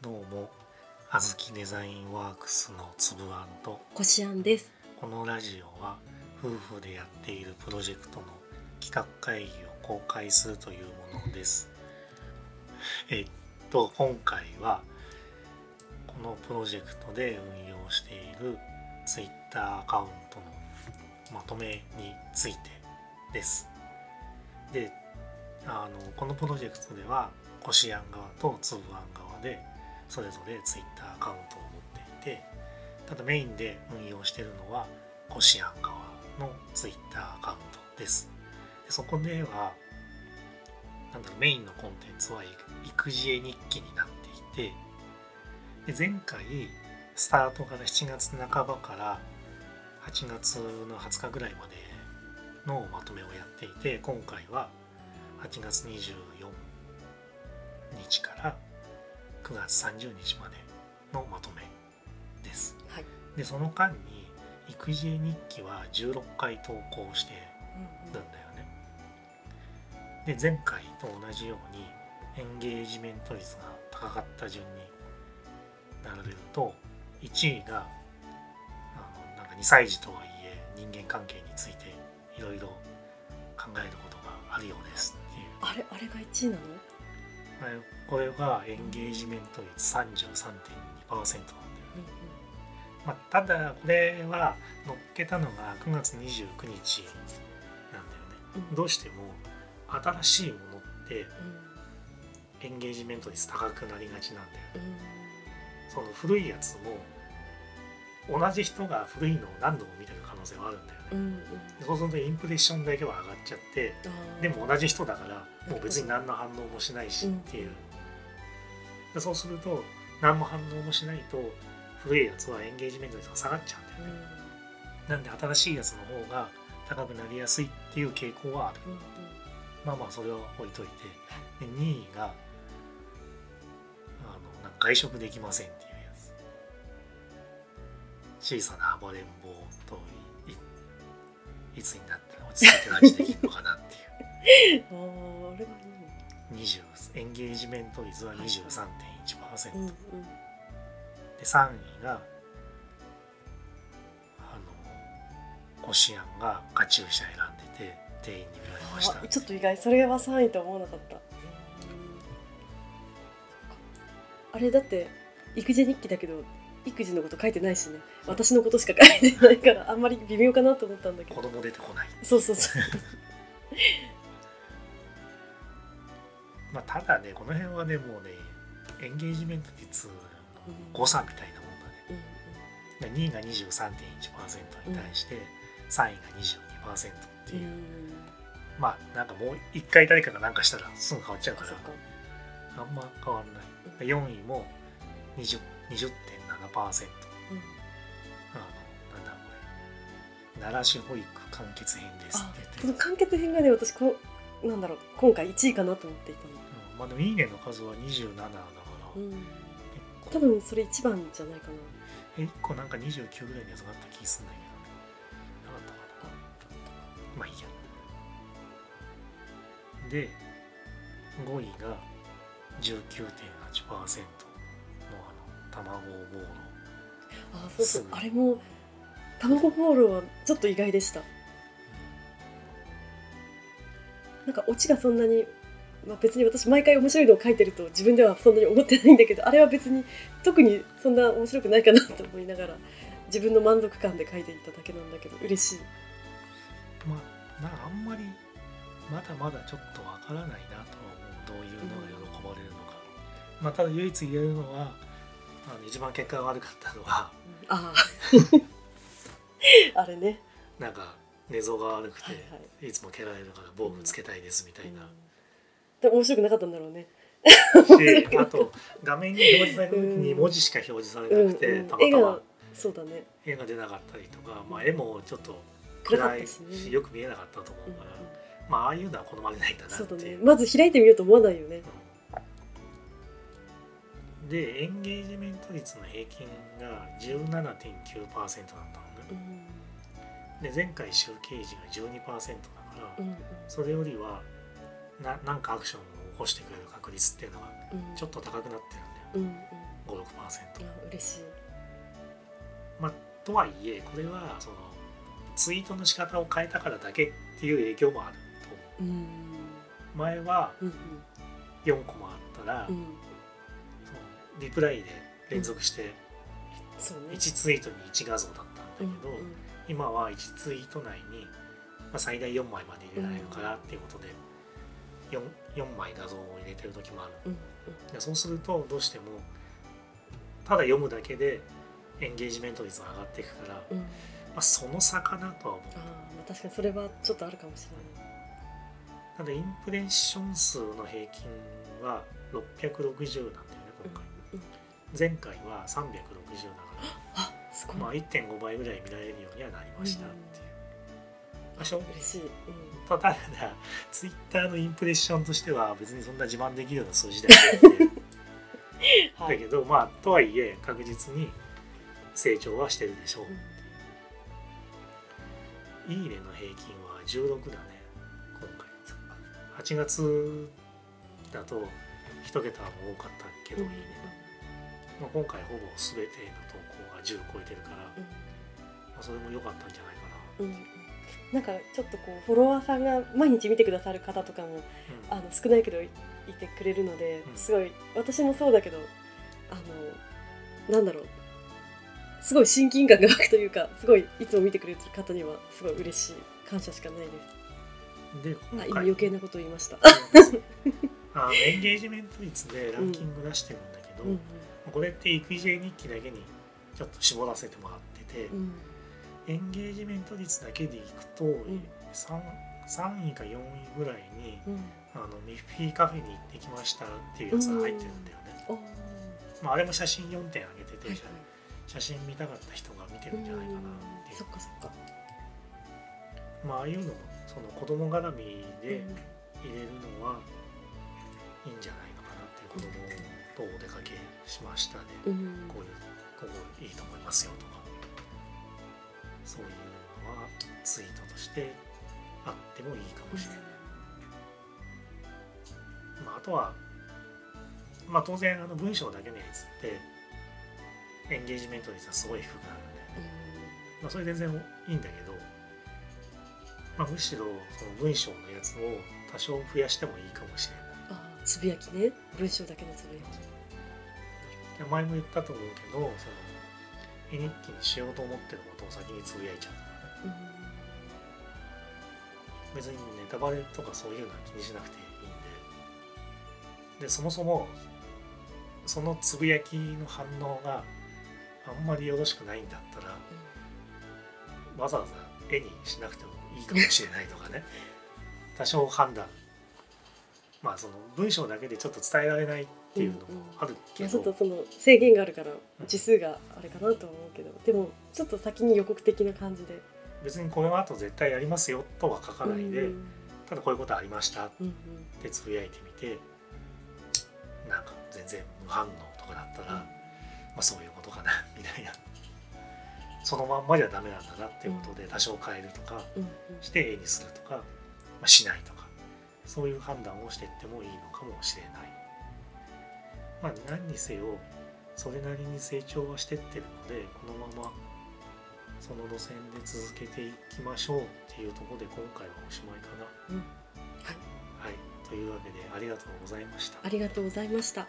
どうもあずきデザインワークスのつぶあんとこしあんです。このラジオは夫婦でやっているプロジェクトの企画会議を公開するというものです。えっと今回はこのプロジェクトで運用している Twitter アカウントのまとめについてです。であのこのプロジェクトではこしあん側とつぶあん側でそれぞれ Twitter アカウントを持っていてただメインで運用しているのはこしあん側の Twitter アカウントです。でそこではなんだろうメインのコンテンツは育児絵日記になっていてで前回スタートから7月半ばから8月の20日ぐらいまでのまとめをやっていて今回は8月24日から9月30日までのまとめです。はい。でその間に育児絵日記は16回投稿してるんだよね。で前回と同じようにエンゲージメント率が高かった順に並べると1位があのなんか2歳児とはいえ人間関係についていろいろ考えることがあるようですっていうあれあれが1位なの？まあこれがエンゲージメント率33.2%なんだよね。まあ、ただこれは載っけたのが9月29日なんだよね。うんどうしても新しいものってうんエンゲージメント率高くなりがちなんだよね。うんその古いやつも同じ人が古いのを何度も見てる可能性はあるんだよね。うんうん。そうするとインプレッションだけは上がっちゃってでも同じ人だからもう別に何の反応もしないしっていう、でそうすると何も反応もしないと古いやつはエンゲージメント率が下がっちゃうんだよね、なんで新しいやつの方が高くなりやすいっていう傾向はある。うんうん。まあまあそれは置いといて。で2位があのなんか外食できませんっていう小さな暴れん坊といいつになったら落ち着いてラジできるのかなっていうあーあれが20エンゲージメント率は23.1%、いいの？うんうんで3位があのコシアンがカチューシャ選んでて店員に見られましたあちょっと意外それは3位とは思わなかった。うんあれだって育児日記だけど育児のこと書いてないしね。私のことしか書いてないからあんまり微妙かなと思ったんだけど。子供出てこない。そうそうそう。まあただねこの辺はねもうねエンゲージメント率の誤差みたいなもんだね。うん。で2位が23.1%に対して3位が22%っていう、うん。うんまあなんかもう一回誰かが何かしたらすぐ変わっちゃうから。あんま変わんない。で4位も20 20.7%あのなんだこれ。奈良市保育完結編ですあって。言ってこの完結編がね私こうなんだろう今回1位かなと思っていたの、うん。まあでもいいねの数は27だから、うん、多分それ一番じゃないかな。え1個なんか29ぐらいのやつがあった気すんだけどなかったかな。まあいいや。で5位が19.8%のあの卵ボーロあそうそう。あれも卵ボールはちょっと意外でした。なんかオチがそんなに、まあ、別に私毎回面白いのを書いてると自分ではそんなに思ってないんだけどあれは別に特にそんな面白くないかなと思いながら自分の満足感で書いていただけなんだけど嬉しい。まあなんかあんまりまだまだちょっとわからないなとは思う。どういうのが喜ばれるのか、まあただ唯一言えるのはあの一番結果が悪かったのはああ あれね。なんか寝相が悪くて、はいはい。いつも蹴られるから防具つけたいですみたいな、でも面白くなかったんだろうね。であと画面に表示された時に文字しか表示されなくて、うん。うんたま。たまそうだね。絵が出なかったりとか、まあ、絵もちょっと暗いしね。しよく見えなかったと思うんうから、まあああいうのは好まれないんだなっていう。ね。まず開いてみようと思わないよね。うんでエンゲージメント率の平均が17.9%だったのね、うんで前回集計時が12%だから、うんそれよりはななんかアクションを起こしてくれる確率っていうのがうん。ちょっと高くなってるんだよね。うんうん。あ嬉しい。まあ、とはいえこれはそのツイートの仕方を変えたからだけっていう影響もあると思う。ん。う前はうん4コマあったら、うんリプライで連続してそうね。1ツイートに1画像だったんだけうんど、今は1ツイート内に、まあ、最大4枚まで入れられるからっていうことで 4, 4枚画像を入れてる時もある。うそうするとどうしてもただ読むだけでエンゲージメント率が上がっていくから、まあ、その差かなとは思う。あ確かにそれはちょっとあるかもしれない。ただインプレッション数の平均は660なんだよね今回、前回は360だから。あすごい、まあ、1.5倍ぐらい見られるようにはなりましたっていう、まあ正直嬉しい、うん。ただツイッターのインプレッションとしては別にそんな自慢できるような数字ではないんで はい。だけどまあとはいえ確実に成長はしてるでしょう、いいねの平均は16だね今回。8月だと1桁も多かったけどいいね、まあ、今回ほぼ全ての投稿が10超えてるから、まあ、それも良かったんじゃないかな、うんう。ん。なんかちょっとこうフォロワーさんが毎日見てくださる方とかもうん。あの少ないけどいいてくれるのでうん。すごい私もそうだけどあのなんだろう。すごい親近感が湧くというかすごいいつも見てくれてる方にはすごい嬉しい。感謝しかないです。で今回あ今余計なことを言いました あのエンゲージメント率でランキング出してるんだけど、うんこれって育児日記だけにちょっと絞らせてもらってて、うん。エンゲージメント率だけでいくと、ん。3, 3位か4位ぐらいにうん。あのミッフィーカフェに行ってきましたっていうやつが入ってるんだよね、まあ、あれも写真4点あげてて、はいはい。写真見たかった人が見てるんじゃないかなっていう。そっかそっか。まあああいうのもその子供絡みで入れるのはいいんじゃないのかなっていう子供とお出かけしましたで、うん。うんこういうここいいと思いますよとかそういうのはツイートとしてあってもいいかもしれない、まあ、あとは、まあ、当然あの文章だけのやつってエンゲージメント率はすごい低くなるんで、まあ、それ全然いいんだけど、まあ、むしろその文章のやつを多少増やしてもいいかもしれないつぶやきね。文章だけのつぶやき。で前も言ったと思うけどその絵日記にしようと思ってることを先につぶやいちゃう。とかね別にネタバレとかそういうのは気にしなくていいんで。でそもそもそのつぶやきの反応があんまりよろしくないんだったらわざわざ絵にしなくてもいいかもしれないとかね。多少判断まあその文章だけでちょっと伝えられないっていうのもあるけまあ、ちょど、っとその制限があるから字数があれかなとは思うけど。でもちょっと先に予告的な感じで。別にこの後絶対やりますよとは書かないで、うん。ただこういうことありましたっうんてつぶやいてみてなんか全然無反応とかだったら、まあそういうことかな みたいな。そのまんまじゃダメなんだなっていうことで多少変えるとかうんうん。して絵にするとか、まあ、しないとかそういう判断をしていってもいいのかもしれないまあ何にせよそれなりに成長はしてってるのでこのままその路線で続けていきましょうっていうところで今回はおしまいかな。うんはい、というわけでありがとうございました。ありがとうございました。